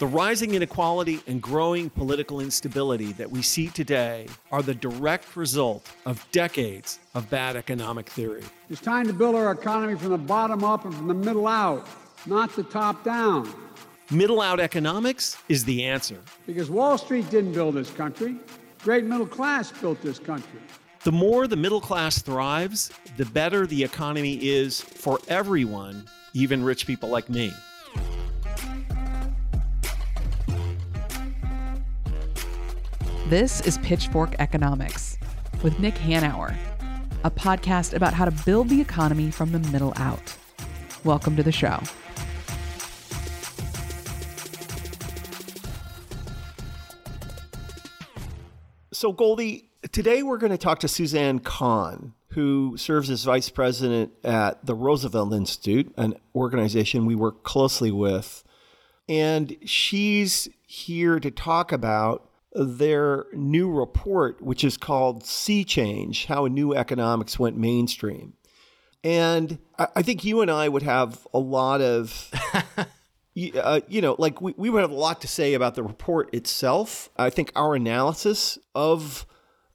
The rising inequality and growing political instability that we see today are the direct result of decades of bad economic theory. It's time to build our economy from the bottom up and from the middle out, not the top down. Middle out economics is the answer. Because Wall Street didn't build this country, great middle class built this country. The more the middle class thrives, the better the economy is for everyone, even rich people like me. This is Pitchfork Economics with Nick Hanauer, a podcast about how to build the economy from the middle out. Welcome to the show. So, Goldy, today we're going to talk to Suzanne Kahn, who serves as vice president at the Roosevelt Institute, an organization we work closely with. And she's here to talk about their new report, which is called Sea Change How a New Economics Went Mainstream. And I think you and I would have a lot of, uh, you know, like we, we would have a lot to say about the report itself. I think our analysis of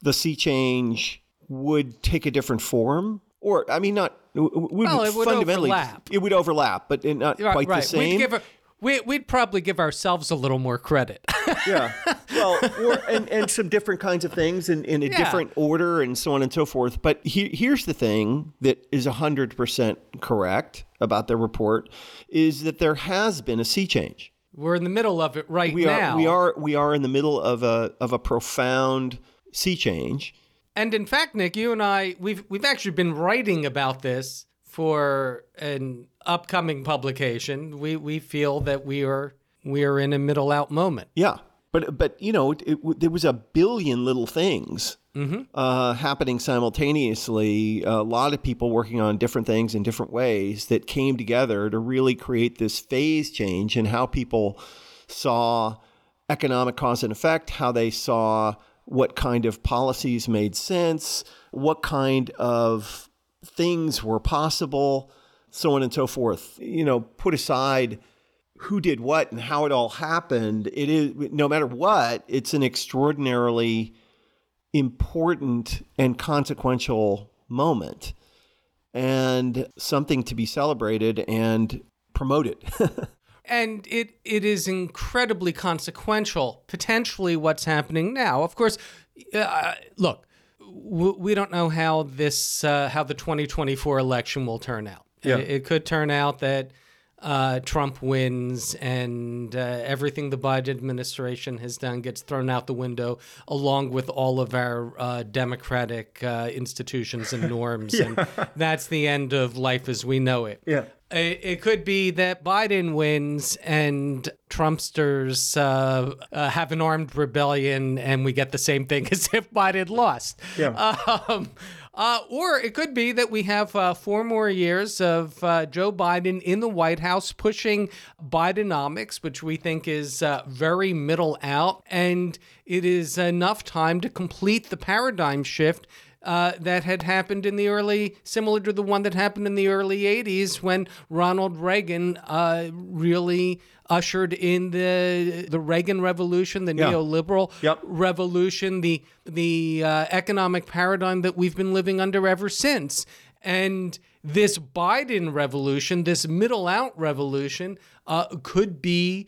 the sea change would take a different form. Or, I mean, not, we well, it would fundamentally, overlap. it would overlap, but not right, quite right. the same. We'd, give a, we, would probably give ourselves a little more credit. yeah. Well, or, and, and some different kinds of things in, in a Yeah. different order and so on and so forth. But he, here's the thing that is 100% correct about the report is that there has been a sea change. We're in the middle of it right We now. are we are we are in the middle of a of a profound sea change. And in fact, Nick, you and I, we've we've actually been writing about this for an upcoming publication. We we feel that we are we are in a middle out moment. Yeah, but but you know, it, it, there was a billion little things uh, happening simultaneously. A lot of people working on different things in different ways that came together to really create this phase change in how people saw economic cause and effect, how they saw what kind of policies made sense, what kind of things were possible, so on and so forth. You know, put aside who did what and how it all happened, it is no matter what, it's an extraordinarily important and consequential moment and something to be celebrated and promoted. and it it is incredibly consequential potentially what's happening now of course uh, look we don't know how this uh, how the 2024 election will turn out Yeah. it, it could turn out that uh, Trump wins and uh, everything the Biden administration has done gets thrown out the window, along with all of our uh, democratic uh, institutions and norms. And that's the end of life as we know it. Yeah. It, it could be that Biden wins and Trumpsters uh, uh, have an armed rebellion, and we get the same thing as if Biden lost. Yeah. Um, uh, or it could be that we have uh, four more years of uh, Joe Biden in the White House pushing Bidenomics, which we think is uh, very middle out, and it is enough time to complete the paradigm shift uh, that had happened in the early, similar to the one that happened in the early 80s when Ronald Reagan uh, really ushered in the the Reagan Revolution, the Yeah. neoliberal Yep. revolution, the the uh, economic paradigm that we've been living under ever since. And this Biden revolution, this middle out revolution, uh, could be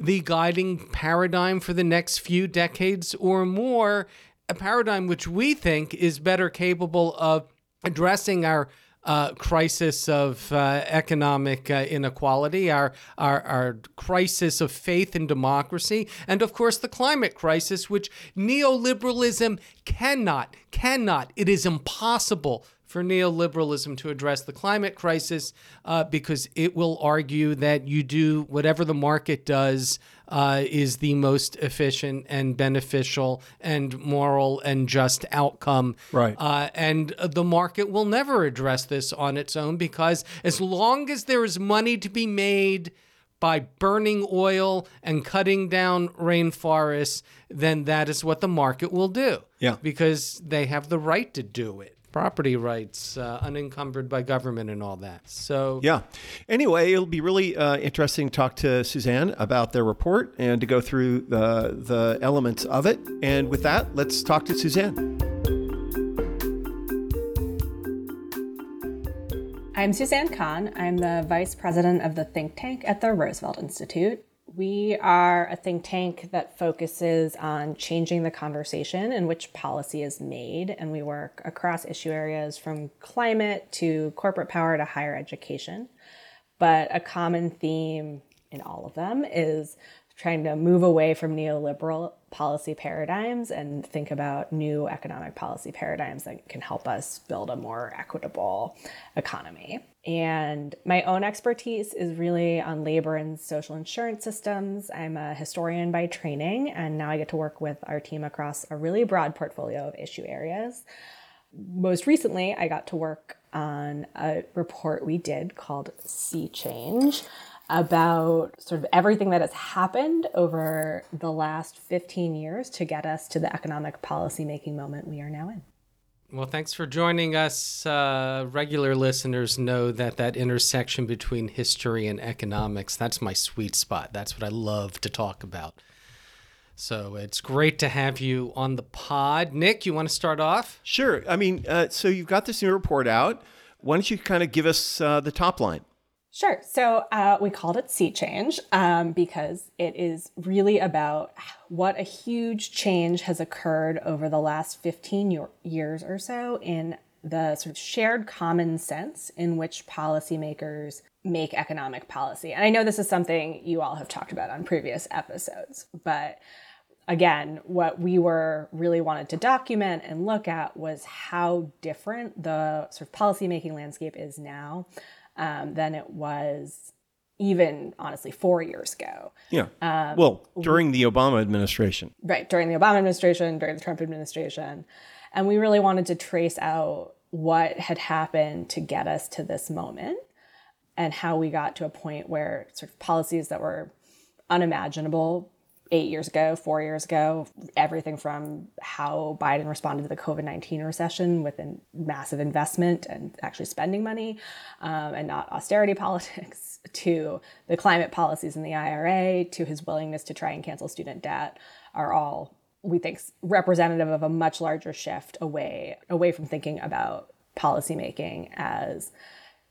the guiding paradigm for the next few decades or more. A paradigm which we think is better capable of addressing our uh, crisis of uh, economic uh, inequality, our, our our crisis of faith in democracy, and of course the climate crisis, which neoliberalism cannot cannot. It is impossible for neoliberalism to address the climate crisis uh, because it will argue that you do whatever the market does uh, is the most efficient and beneficial and moral and just outcome. Right. Uh, and the market will never address this on its own because as long as there is money to be made by burning oil and cutting down rainforests, then that is what the market will do. Yeah. Because they have the right to do it. Property rights, uh, unencumbered by government, and all that. So, Yeah. Anyway, it'll be really uh, interesting to talk to Suzanne about their report and to go through the the elements of it. And with that, let's talk to Suzanne. I'm Suzanne Kahn. I'm the vice president of the think tank at the Roosevelt Institute. We are a think tank that focuses on changing the conversation in which policy is made, and we work across issue areas from climate to corporate power to higher education. But a common theme in all of them is trying to move away from neoliberal policy paradigms and think about new economic policy paradigms that can help us build a more equitable economy. And my own expertise is really on labor and social insurance systems. I'm a historian by training, and now I get to work with our team across a really broad portfolio of issue areas. Most recently, I got to work on a report we did called Sea Change about sort of everything that has happened over the last 15 years to get us to the economic policy making moment we are now in. Well, thanks for joining us. Uh, regular listeners know that that intersection between history and economics, that's my sweet spot. That's what I love to talk about. So it's great to have you on the pod. Nick, you want to start off? Sure. I mean, uh, so you've got this new report out. Why don't you kind of give us uh, the top line? Sure. So uh, we called it Sea Change um, because it is really about what a huge change has occurred over the last 15 year- years or so in the sort of shared common sense in which policymakers make economic policy. And I know this is something you all have talked about on previous episodes, but again, what we were really wanted to document and look at was how different the sort of policymaking landscape is now um, than it was even honestly four years ago. Yeah. well, during the Obama administration. Right, during the Obama administration, during the Trump administration. And we really wanted to trace out what had happened to get us to this moment and how we got to a point where sort of policies that were unimaginable eight years ago, four years ago, everything from how Biden responded to the COVID 19 recession with a massive investment and actually spending money um, and not austerity politics, to the climate policies in the IRA, to his willingness to try and cancel student debt, are all, we think, representative of a much larger shift away, away from thinking about policymaking as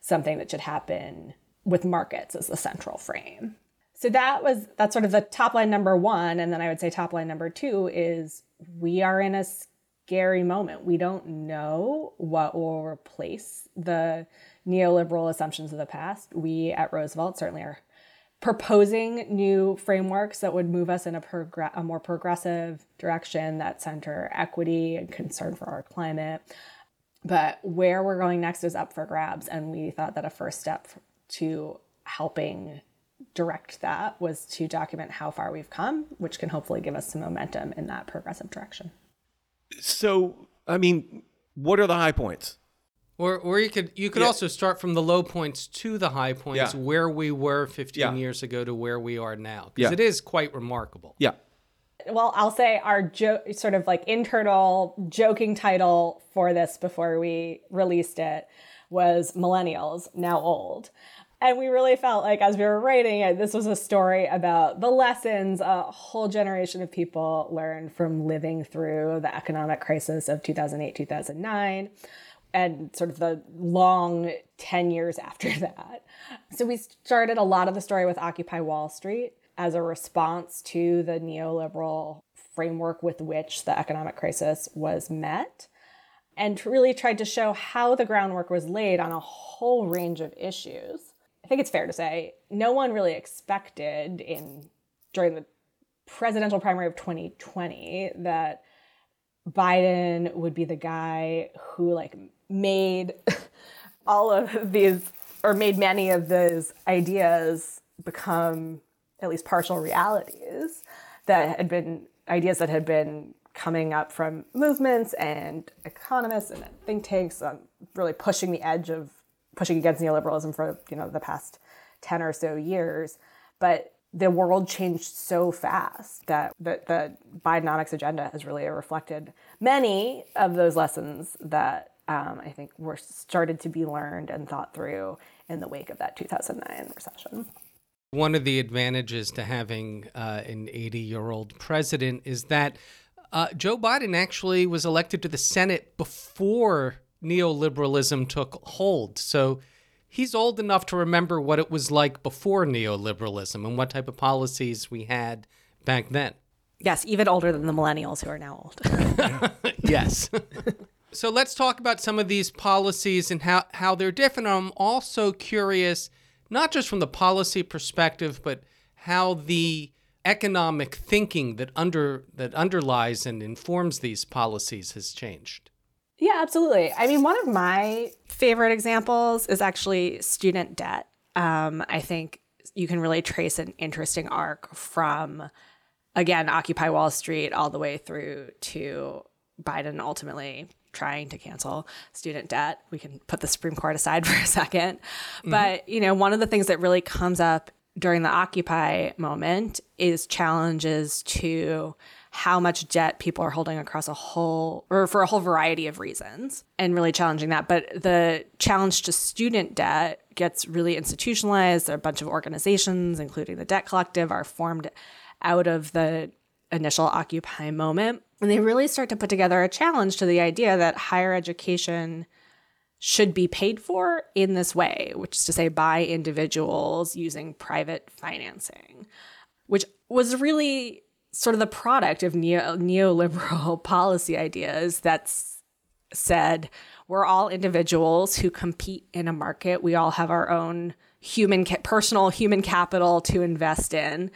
something that should happen with markets as the central frame. So that was that's sort of the top line number one. And then I would say top line number two is we are in a scary moment. We don't know what will replace the neoliberal assumptions of the past. We at Roosevelt certainly are proposing new frameworks that would move us in a, progr- a more progressive direction that center equity and concern for our climate. But where we're going next is up for grabs. And we thought that a first step to helping direct that was to document how far we've come, which can hopefully give us some momentum in that progressive direction. So, I mean, what are the high points? Or, or you could you could Yeah. also start from the low points to the high points, Yeah. where we were 15 Yeah. years ago to where we are now, Yeah. because it is quite remarkable. Yeah. Well, I'll say our jo- sort of like internal joking title for this before we released it was Millennials Now Old. And we really felt like as we were writing it, this was a story about the lessons a whole generation of people learned from living through the economic crisis of 2008, 2009, and sort of the long 10 years after that. So we started a lot of the story with Occupy Wall Street as a response to the neoliberal framework with which the economic crisis was met and really tried to show how the groundwork was laid on a whole range of issues. I think it's fair to say no one really expected in during the presidential primary of 2020 that Biden would be the guy who like made all of these or made many of those ideas become at least partial realities that had been ideas that had been coming up from movements and economists and think tanks on really pushing the edge of pushing against neoliberalism for you know the past 10 or so years but the world changed so fast that the, the Bidenomics agenda has really reflected many of those lessons that um, I think were started to be learned and thought through in the wake of that 2009 recession. One of the advantages to having uh, an 80 year old president is that uh, Joe Biden actually was elected to the Senate before neoliberalism took hold. So he's old enough to remember what it was like before neoliberalism and what type of policies we had back then. Yes, even older than the millennials who are now old. yes. so let's talk about some of these policies and how, how they're different. I'm also curious, not just from the policy perspective, but how the economic thinking that under that underlies and informs these policies has changed. Yeah, absolutely. I mean, one of my favorite examples is actually student debt. Um, I think you can really trace an interesting arc from, again, Occupy Wall Street all the way through to Biden ultimately trying to cancel student debt. We can put the Supreme Court aside for a 2nd mm-hmm. But, you know, one of the things that really comes up during the Occupy moment is challenges to how much debt people are holding across a whole or for a whole variety of reasons and really challenging that. But the challenge to student debt gets really institutionalized. There are a bunch of organizations, including the Debt Collective, are formed out of the initial Occupy moment. And they really start to put together a challenge to the idea that higher education should be paid for in this way, which is to say by individuals using private financing, which was really sort of the product of neo- neoliberal policy ideas that's said we're all individuals who compete in a market. We all have our own human ca- personal human capital to invest in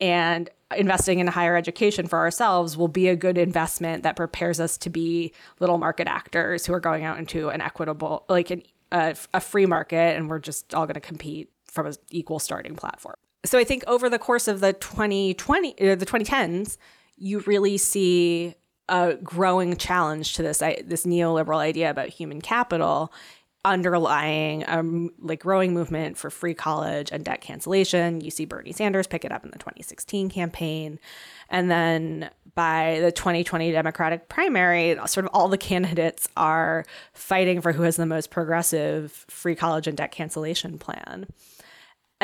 and investing in higher education for ourselves will be a good investment that prepares us to be little market actors who are going out into an equitable like an, a, a free market and we're just all going to compete from an equal starting platform so I think over the course of the 2020, uh, the 2010s, you really see a growing challenge to this this neoliberal idea about human capital underlying a like growing movement for free college and debt cancellation. You see Bernie Sanders pick it up in the 2016 campaign. And then by the 2020 Democratic primary, sort of all the candidates are fighting for who has the most progressive free college and debt cancellation plan.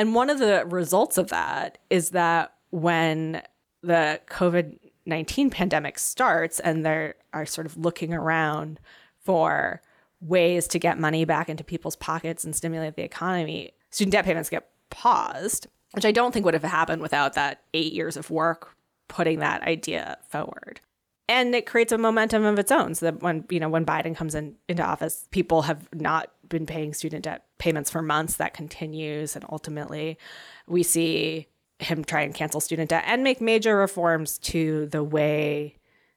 And one of the results of that is that when the COVID 19 pandemic starts and they are sort of looking around for ways to get money back into people's pockets and stimulate the economy, student debt payments get paused, which I don't think would have happened without that eight years of work putting that idea forward. And it creates a momentum of its own so that when you know when biden comes in into office people have not been paying student debt payments for months that continues and ultimately we see him try and cancel student debt and make major reforms to the way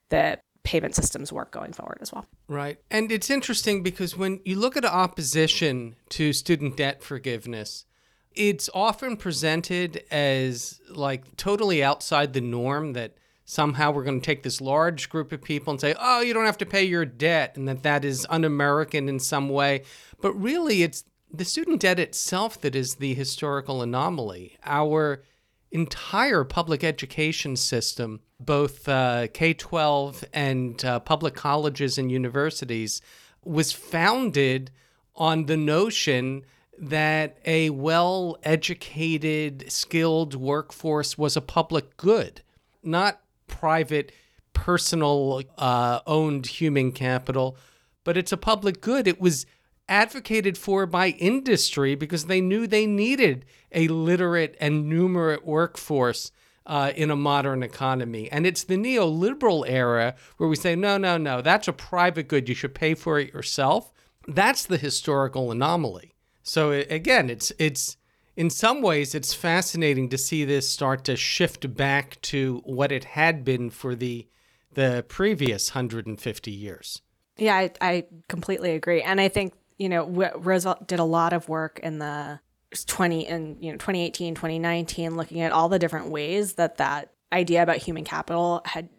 that payment systems work going forward as well. Right. And it's interesting because when you look at opposition to student debt forgiveness, it's often presented as like totally outside the norm that somehow we're going to take this large group of people and say, oh, you don't have to pay your debt, and that that is un American in some way. But really, it's the student debt itself that is the historical anomaly. Our entire public education system, both uh, K 12 and uh, public colleges and universities, was founded on the notion that a well educated, skilled workforce was a public good, not private, personal uh, owned human capital, but it's a public good. It was advocated for by industry because they knew they needed a literate and numerate workforce uh, in a modern economy. And it's the neoliberal era where we say, no, no, no, that's a private good. You should pay for it yourself. That's the historical anomaly. So again, it's it's in some ways, it's fascinating to see this start to shift back to what it had been for the the previous 150 years. Yeah, I, I completely agree, and I think you know Roosevelt did a lot of work in the 20 and you know 2018, 2019, looking at all the different ways that that idea about human capital had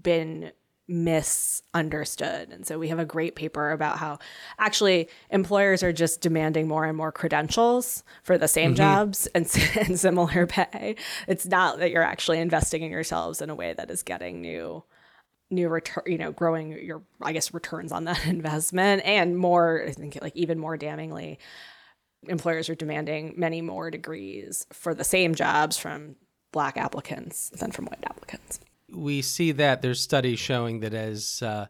been misunderstood. And so we have a great paper about how actually employers are just demanding more and more credentials for the same mm-hmm. jobs and, and similar pay. It's not that you're actually investing in yourselves in a way that is getting new new return, you know, growing your, I guess, returns on that investment. And more, I think, like even more damningly, employers are demanding many more degrees for the same jobs from black applicants than from white applicants. We see that there's studies showing that as uh,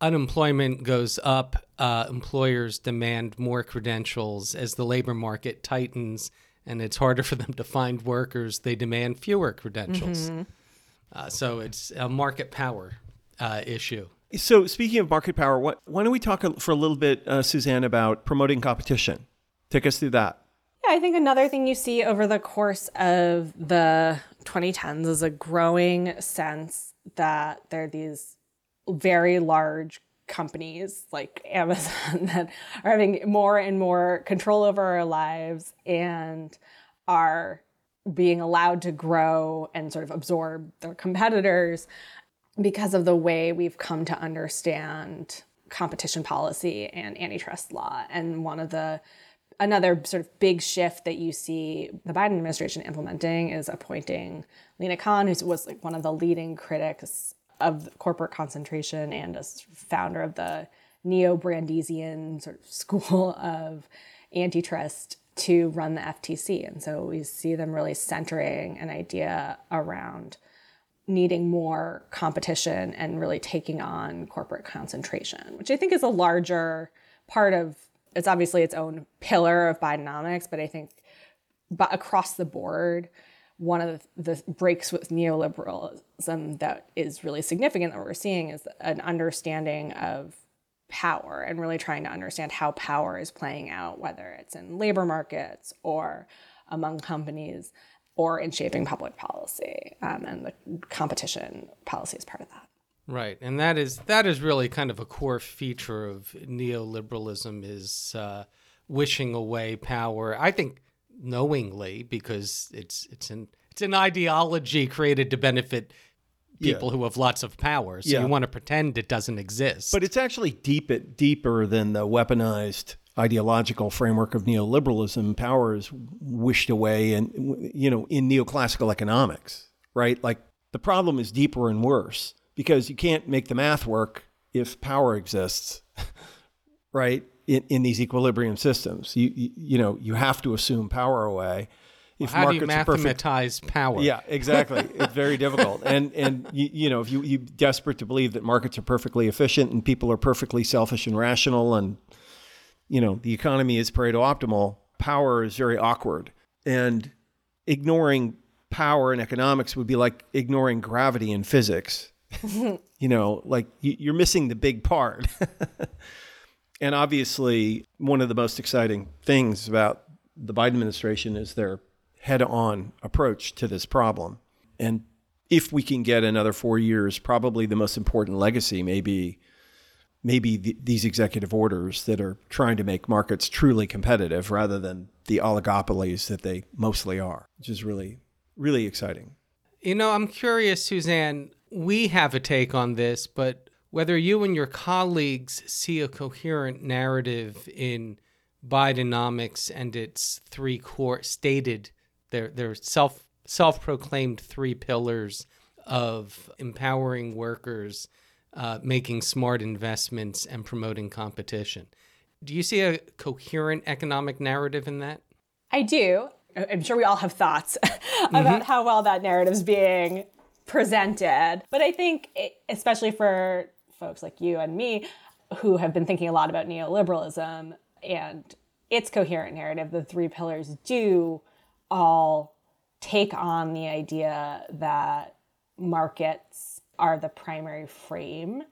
unemployment goes up, uh, employers demand more credentials. As the labor market tightens and it's harder for them to find workers, they demand fewer credentials. Mm-hmm. Uh, so it's a market power uh, issue. So, speaking of market power, what, why don't we talk for a little bit, uh, Suzanne, about promoting competition? Take us through that. I think another thing you see over the course of the 2010s is a growing sense that there are these very large companies like Amazon that are having more and more control over our lives and are being allowed to grow and sort of absorb their competitors because of the way we've come to understand competition policy and antitrust law. And one of the another sort of big shift that you see the Biden administration implementing is appointing Lina Khan, who was like one of the leading critics of corporate concentration and a founder of the neo-Brandeisian sort of school of antitrust to run the FTC. And so we see them really centering an idea around needing more competition and really taking on corporate concentration, which I think is a larger part of it's obviously its own pillar of Bidenomics, but I think but across the board, one of the, the breaks with neoliberalism that is really significant that we're seeing is an understanding of power and really trying to understand how power is playing out, whether it's in labor markets or among companies or in shaping public policy. Um, and the competition policy is part of that. Right, and that is that is really kind of a core feature of neoliberalism is uh, wishing away power. I think knowingly because it's it's an it's an ideology created to benefit people yeah. who have lots of power. So yeah. you want to pretend it doesn't exist. But it's actually deep deeper than the weaponized ideological framework of neoliberalism. Power is wished away, and you know, in neoclassical economics, right? Like the problem is deeper and worse because you can't make the math work if power exists, right? In, in these equilibrium systems, you, you, you know you have to assume power away. If well, how do you mathematize perfect, power? Yeah, exactly. it's very difficult, and and you, you know if you you desperate to believe that markets are perfectly efficient and people are perfectly selfish and rational, and you know the economy is Pareto optimal, power is very awkward, and ignoring power in economics would be like ignoring gravity in physics you know, like you're missing the big part. and obviously, one of the most exciting things about the Biden administration is their head on approach to this problem. And if we can get another four years, probably the most important legacy may be maybe the, these executive orders that are trying to make markets truly competitive rather than the oligopolies that they mostly are, which is really, really exciting. You know, I'm curious, Suzanne, we have a take on this, but whether you and your colleagues see a coherent narrative in Bidenomics and its three core stated their their self self proclaimed three pillars of empowering workers, uh, making smart investments, and promoting competition. Do you see a coherent economic narrative in that? I do. I'm sure we all have thoughts about mm-hmm. how well that narrative is being presented. But I think, it, especially for folks like you and me who have been thinking a lot about neoliberalism and its coherent narrative, the three pillars do all take on the idea that markets are the primary frame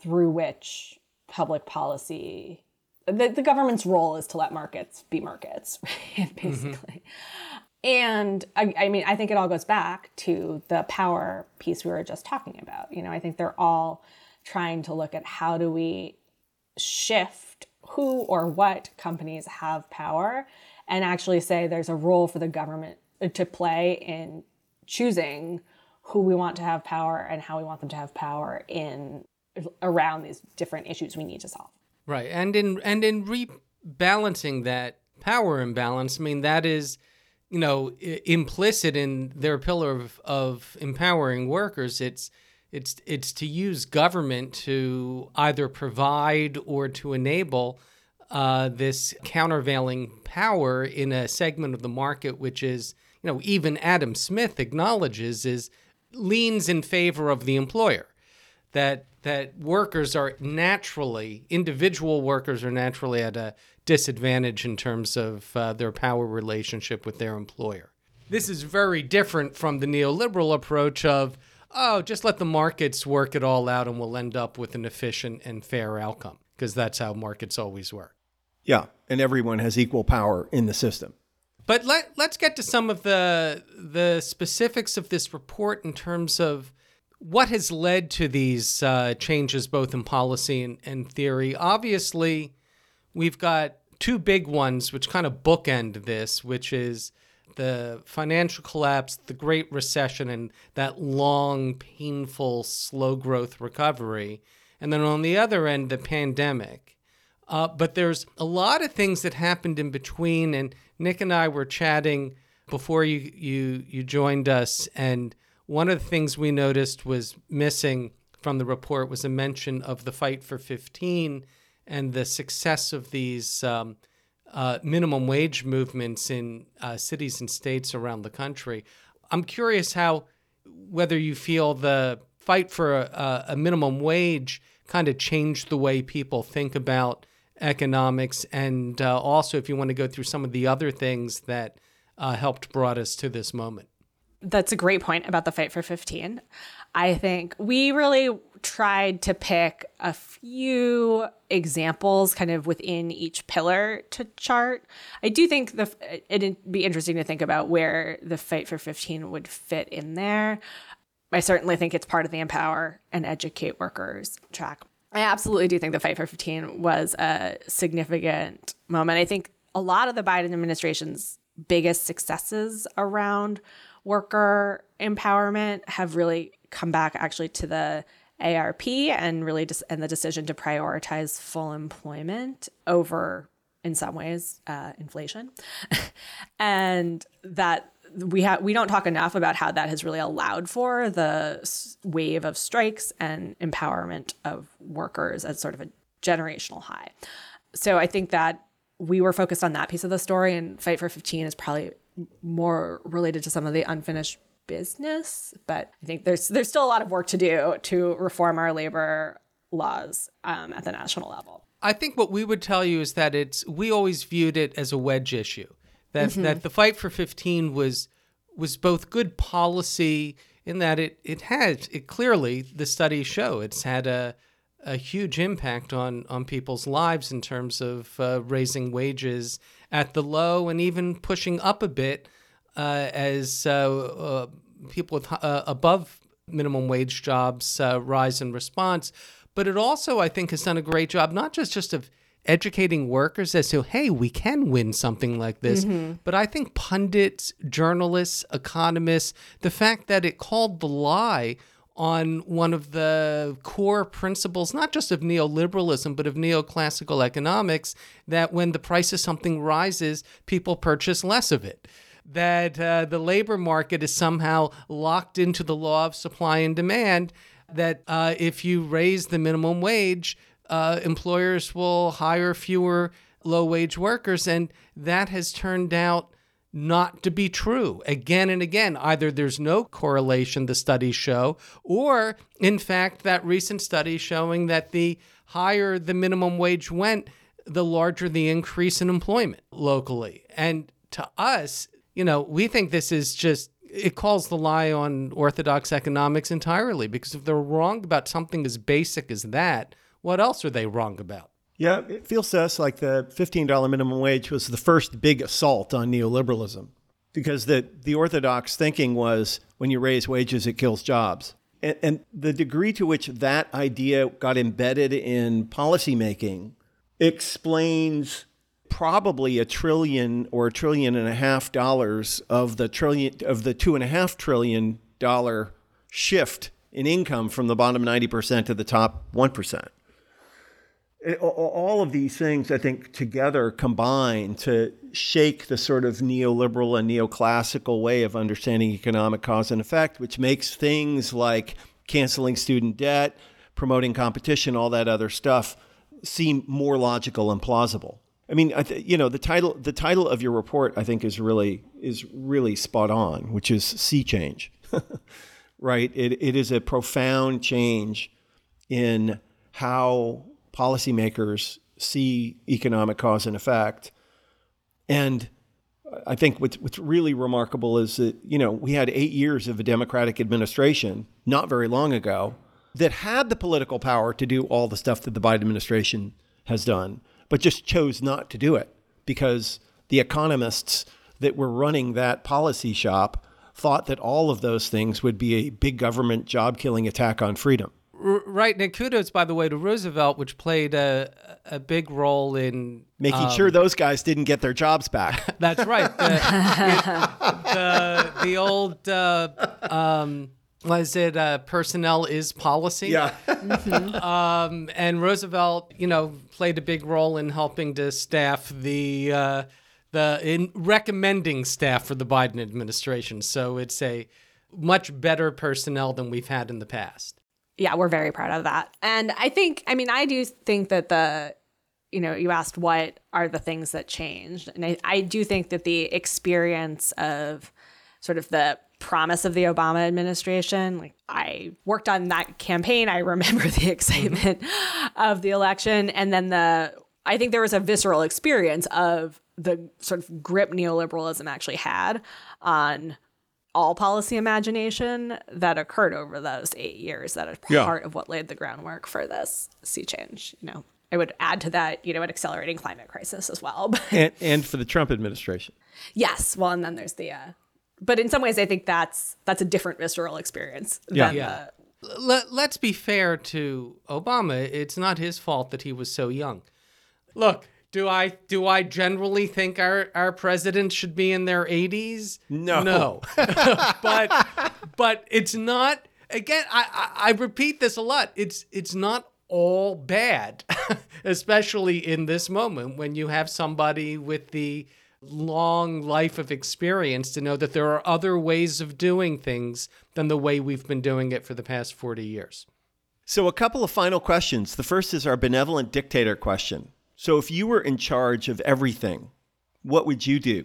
through which public policy the, the government's role is to let markets be markets basically mm-hmm. And I, I, mean, I think it all goes back to the power piece we were just talking about. You know, I think they're all trying to look at how do we shift who or what companies have power and actually say there's a role for the government to play in choosing who we want to have power and how we want them to have power in around these different issues we need to solve. Right. And in and in rebalancing that power imbalance, I mean that is you know, implicit in their pillar of, of empowering workers, it's It's it's to use government to either provide or to enable uh, this countervailing power in a segment of the market, which is you know even Adam Smith acknowledges is leans in favor of the employer. That that workers are naturally individual workers are naturally at a disadvantage in terms of uh, their power relationship with their employer. This is very different from the neoliberal approach of oh, just let the markets work it all out and we'll end up with an efficient and fair outcome because that's how markets always work. Yeah, and everyone has equal power in the system. But let let's get to some of the the specifics of this report in terms of what has led to these uh, changes, both in policy and, and theory. Obviously, we've got two big ones which kind of bookend this, which is the financial collapse, the Great Recession, and that long, painful, slow growth recovery. And then on the other end, the pandemic. Uh, but there's a lot of things that happened in between. And Nick and I were chatting before you, you, you joined us. And one of the things we noticed was missing from the report was a mention of the fight for 15 and the success of these um, uh, minimum wage movements in uh, cities and states around the country. I'm curious how, whether you feel the fight for a, a minimum wage kind of changed the way people think about economics, and uh, also if you want to go through some of the other things that uh, helped brought us to this moment. That's a great point about the fight for 15. I think we really tried to pick a few examples kind of within each pillar to chart. I do think the it'd be interesting to think about where the fight for 15 would fit in there. I certainly think it's part of the empower and educate workers track. I absolutely do think the fight for 15 was a significant moment. I think a lot of the Biden administration's biggest successes around worker empowerment have really come back actually to the ARP and really just and the decision to prioritize full employment over in some ways uh, inflation. And that we have we don't talk enough about how that has really allowed for the wave of strikes and empowerment of workers as sort of a generational high. So i think that we were focused on that piece of the story and fight for 15 is probably more related to some of the unfinished business, but I think there's there's still a lot of work to do to reform our labor laws um, at the national level. I think what we would tell you is that it's we always viewed it as a wedge issue. That mm-hmm. that the fight for 15 was was both good policy in that it it had it clearly the studies show it's had a a huge impact on on people's lives in terms of uh, raising wages at the low and even pushing up a bit uh, as uh, uh, people with above minimum wage jobs rise in response. But it also, I think, has done a great job, not just just of educating workers as to, hey, we can win something like this. Mm-hmm. But I think pundits, journalists, economists, the fact that it called the lie on one of the core principles, not just of neoliberalism, but of neoclassical economics, that when the price of something rises, people purchase less of it that uh, the labor market is somehow locked into the law of supply and demand, that uh, if you raise the minimum wage, uh, employers will hire fewer low wage workers. And that has turned out not to be true again and again. Either there's no correlation, the studies show, or in fact, that recent study showing that the higher the minimum wage went, the larger the increase in employment locally. And to us, you know, we think this is just it calls the lie on orthodox economics entirely because if they're wrong about something as basic as that, what else are they wrong about? Yeah, it feels to us like the $15 minimum wage was the first big assault on neoliberalism because the, the orthodox thinking was when you raise wages, it kills jobs. And, and the degree to which that idea got embedded in policymaking explains probably a trillion or a trillion and a half dollars of the trillion of the two and a half trillion dollar shift in income from the bottom 90% to the top 1%. All of these things, I think, together combine to shake the sort of neoliberal and neoclassical way of understanding economic cause and effect, which makes things like canceling student debt, promoting competition, all that other stuff seem more logical and plausible. I mean, I th- you know, the title the title of your report I think is really is really spot on, which is sea change. right? It it is a profound change in how policymakers see economic cause and effect. And I think what's, what's really remarkable is that, you know, we had eight years of a Democratic administration not very long ago that had the political power to do all the stuff that the Biden administration has done, but just chose not to do it because the economists that were running that policy shop thought that all of those things would be a big government job killing attack on freedom. Right, and kudos, by the way, to Roosevelt, which played a, a big role in making um, sure those guys didn't get their jobs back. That's right. The, the, the, old, uh, um, was it uh, personnel is policy? Yeah. mm-hmm. um, and Roosevelt, you know, played a big role in helping to staff the. Uh, the in recommending staff for the Biden administration. So it's a much better personnel than we've had in the past yeah, we're very proud of that. And I think, I mean, I do think that the, you know, you asked what are the things that changed. And I, I do think that the experience of sort of the promise of the Obama administration, like I worked on that campaign. I remember the excitement mm-hmm. of the election. And then the, I think there was a visceral experience of the sort of grip neoliberalism actually had on all policy imagination that occurred over those eight years that are part yeah. of what laid the groundwork for this sea change. You know, I would add to that, you know, an accelerating climate crisis as well. and, and for the Trump administration. Yes. Well, and then there's the, uh, but in some ways, I think that's that's a different visceral experience. Yeah. yeah. The, Let, let's be fair to Obama. It's not his fault that he was so young. Look, do I do I generally think our our presidents should be in their 80s? No, no. but but it's not. Again, I, I I repeat this a lot. It's it's not all bad, especially in this moment when you have somebody with the long life of experience to know that there are other ways of doing things than the way we've been doing it for the past 40 years. So, a couple of final questions. The first is our benevolent dictator question. So if you were in charge of everything, what would you do?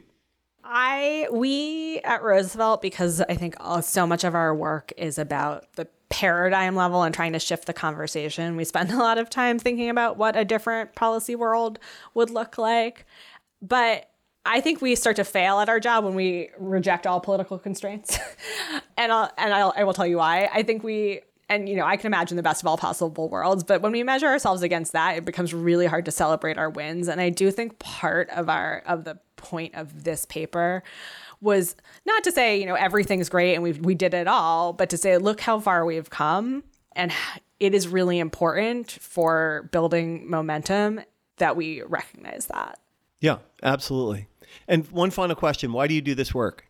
I we at Roosevelt because I think so much of our work is about the paradigm level and trying to shift the conversation. We spend a lot of time thinking about what a different policy world would look like. But I think we start to fail at our job when we reject all political constraints. and I'll, and I'll, I will tell you why. I think we and you know, I can imagine the best of all possible worlds, but when we measure ourselves against that, it becomes really hard to celebrate our wins. And I do think part of our of the point of this paper was not to say, you know, everything's great and we we did it all, but to say look how far we've come and it is really important for building momentum that we recognize that. Yeah, absolutely. And one final question, why do you do this work?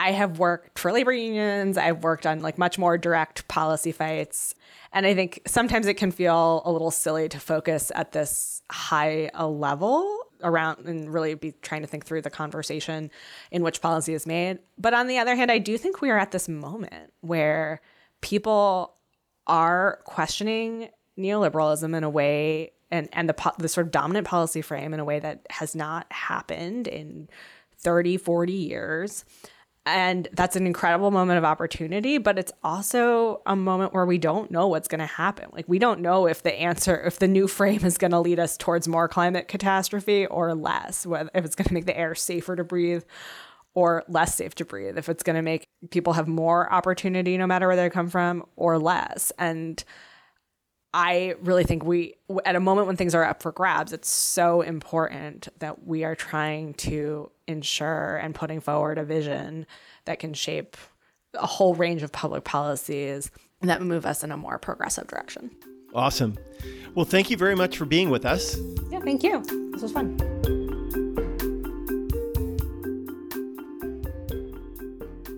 I have worked for labor unions. I've worked on like much more direct policy fights. And I think sometimes it can feel a little silly to focus at this high a level around and really be trying to think through the conversation in which policy is made. But on the other hand, I do think we are at this moment where people are questioning neoliberalism in a way and, and the, the sort of dominant policy frame in a way that has not happened in 30, 40 years. And that's an incredible moment of opportunity, but it's also a moment where we don't know what's going to happen. Like, we don't know if the answer, if the new frame is going to lead us towards more climate catastrophe or less, whether, if it's going to make the air safer to breathe or less safe to breathe, if it's going to make people have more opportunity no matter where they come from or less. And I really think we, at a moment when things are up for grabs, it's so important that we are trying to ensure and putting forward a vision that can shape a whole range of public policies that move us in a more progressive direction. Awesome. Well, thank you very much for being with us. Yeah, thank you. This was fun.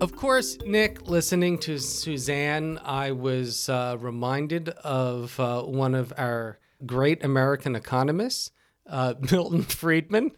Of course, Nick, listening to Suzanne, I was uh, reminded of uh, one of our great American economists, uh, Milton Friedman,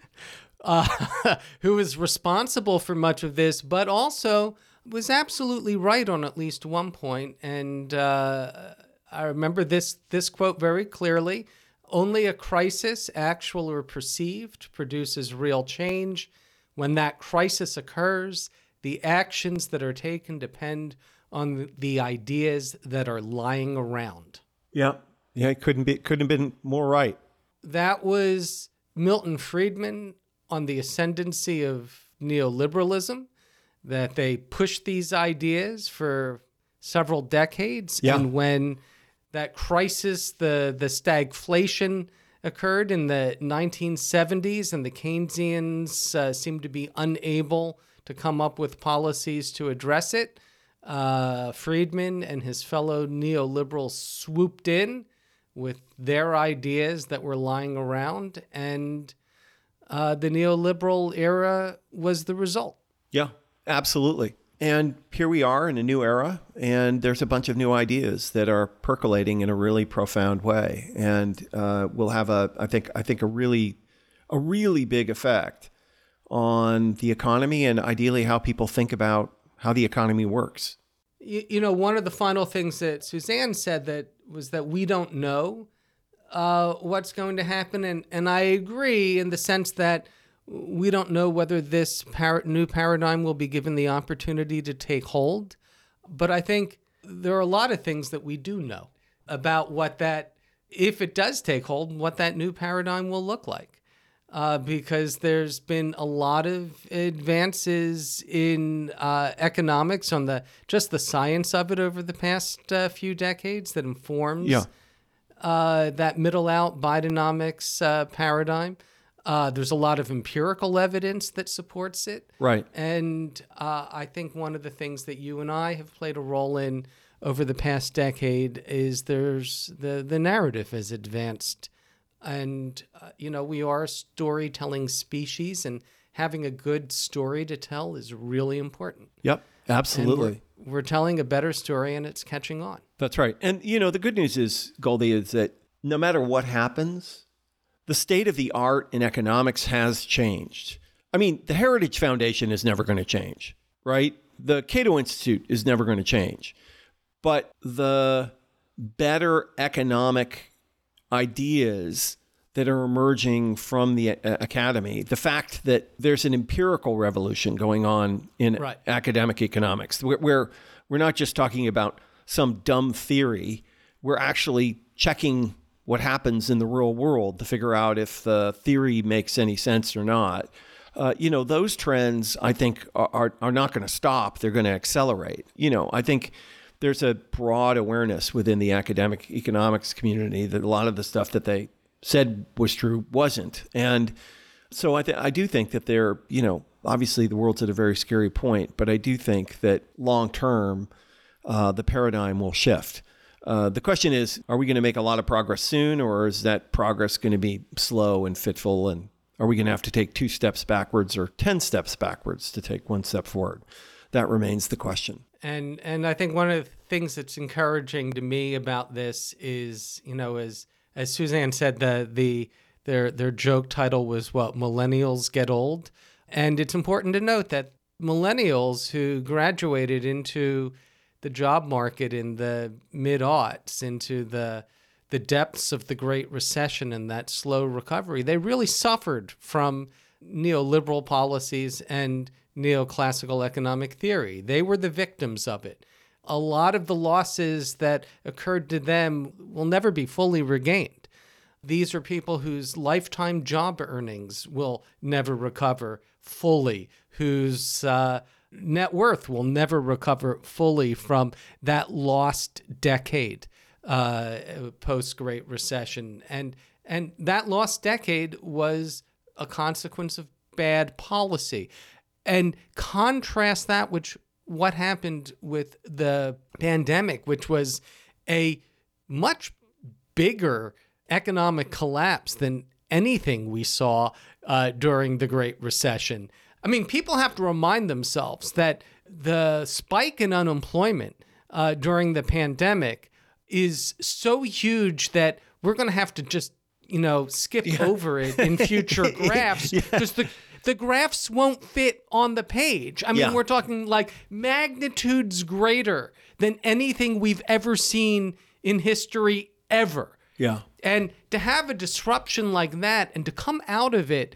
uh, who is responsible for much of this, but also was absolutely right on at least one point. point, and uh, I remember this this quote very clearly. Only a crisis, actual or perceived, produces real change. When that crisis occurs, the actions that are taken depend on the ideas that are lying around. Yeah. Yeah, it couldn't be it couldn't have been more right. That was Milton Friedman on the ascendancy of neoliberalism, that they pushed these ideas for several decades. Yeah. And when that crisis, the, the stagflation occurred in the 1970s, and the Keynesians uh, seemed to be unable to come up with policies to address it, uh, Friedman and his fellow neoliberals swooped in with their ideas that were lying around, and uh, the neoliberal era was the result. Yeah, absolutely. And here we are in a new era, and there's a bunch of new ideas that are percolating in a really profound way, and uh, will have a, I think, I think a really, a really big effect on the economy and ideally how people think about how the economy works. You, you know, one of the final things that Suzanne said that was that we don't know uh, what's going to happen, and and I agree in the sense that we don't know whether this par- new paradigm will be given the opportunity to take hold. But I think there are a lot of things that we do know about what that, if it does take hold, what that new paradigm will look like. Uh, because there's been a lot of advances in uh, economics on the just the science of it over the past uh, few decades that informs Yeah. uh, that middle out Bidenomics uh, paradigm. Uh, there's a lot of empirical evidence that supports it. Right. And uh, I think one of the things that you and I have played a role in over the past decade is there's the, the narrative has advanced. And, uh, you know, we are a storytelling species, and having a good story to tell is really important. Yep, absolutely. We're, we're telling a better story, and it's catching on. That's right. And you know, the good news is, Goldy, is that no matter what happens, the state of the art in economics has changed. I mean, the Heritage Foundation is never going to change, right? The Cato Institute is never going to change. But the better economic ideas that are emerging from the uh, academy, the fact that there's an empirical revolution going on in Right. academic economics, where, where we're not just talking about some dumb theory, we're actually checking what happens in the real world to figure out if the theory makes any sense or not. Uh, you know, those trends, I think, are, are, are not going to stop. They're going to accelerate. You know, I think there's a broad awareness within the academic economics community that a lot of the stuff that they said was true wasn't. And so I, th- I do think that they're, you know, obviously the world's at a very scary point, but I do think that long term, uh, the paradigm will shift. Uh, the question is, are we going to make a lot of progress soon, or is that progress going to be slow and fitful? And are we going to have to take two steps backwards or 10 steps backwards to take one step forward? That remains the question. And and I think one of things that's encouraging to me about this is, you know, as as Suzanne said, the the their their joke title was what millennials get old, and it's important to note that millennials who graduated into the job market in the mid aughts, into the the depths of the Great Recession and that slow recovery, they really suffered from neoliberal policies and neoclassical economic theory. They were the victims of it. A lot of the losses that occurred to them will never be fully regained. These are people whose lifetime job earnings will never recover fully, whose uh, net worth will never recover fully from that lost decade uh, post Great Recession. And, and that lost decade was a consequence of bad policy. And contrast that with what happened with the pandemic, which was a much bigger economic collapse than anything we saw uh, during the Great Recession. I mean, people have to remind themselves that the spike in unemployment uh, during the pandemic is so huge that we're going to have to just, you know, skip over it in future graphs because the the graphs won't fit on the page. I mean, Yeah. we're talking like magnitudes greater than anything we've ever seen in history ever. Yeah. And to have a disruption like that and to come out of it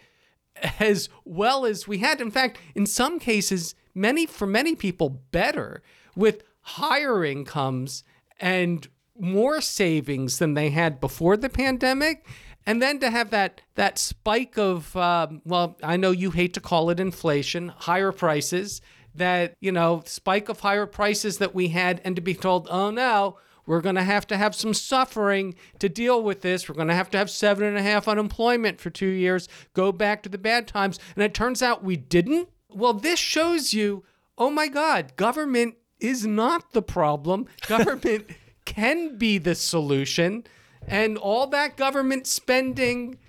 as well as we had, in fact, in some cases, many for many people better with higher incomes and more savings than they had before the pandemic. And then to have that that spike of um, well, I know you hate to call it inflation, higher prices. That you know spike of higher prices that we had, and to be told, oh no, we're going to have to have some suffering to deal with this. We're going to have to have seven and a half unemployment for two years, go back to the bad times. And it turns out we didn't. Well, this shows you oh my God, government is not the problem. Government can be the solution. And all that government spending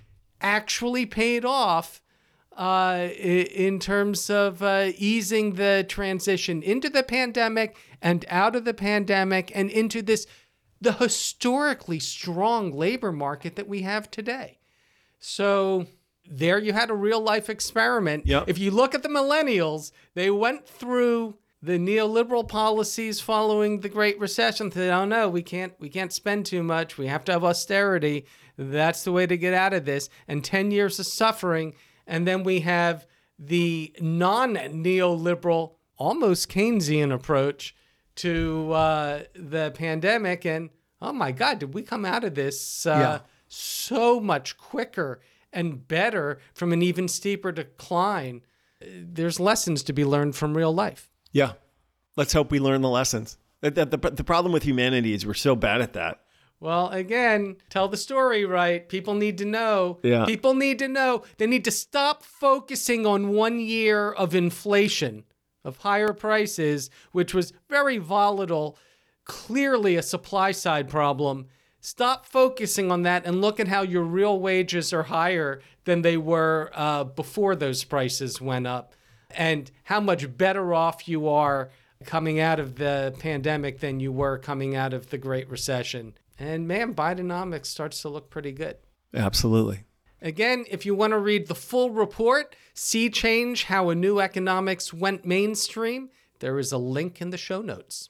actually paid off uh, in terms of uh, easing the transition into the pandemic and out of the pandemic and into this the historically strong labor market that we have today. So there you had a real life experiment. Yep. If you look at the millennials, they went through the neoliberal policies following the Great Recession. Said, "Oh no, we can't we can't spend too much. We have to have austerity. That's the way to get out of this." And 10 years of suffering, and then we have the non-neoliberal, almost Keynesian approach to uh, the pandemic. And oh my God, did we come out of this uh, Yeah. so much quicker and better from an even steeper decline? There's lessons to be learned from real life. Yeah. Let's hope we learn the lessons. The, the, the, the problem with humanity is we're so bad at that. Well, again, tell the story right. People need to know. Yeah. People need to know. They need to stop focusing on one year of inflation, of higher prices, which was very volatile, clearly a supply side problem. Stop focusing on that and look at how your real wages are higher than they were uh, before those prices went up, and how much better off you are coming out of the pandemic than you were coming out of the Great Recession. And man, Bidenomics starts to look pretty good. Absolutely. Again, if you want to read the full report, Sea Change how a new economics went mainstream, there is a link in the show notes.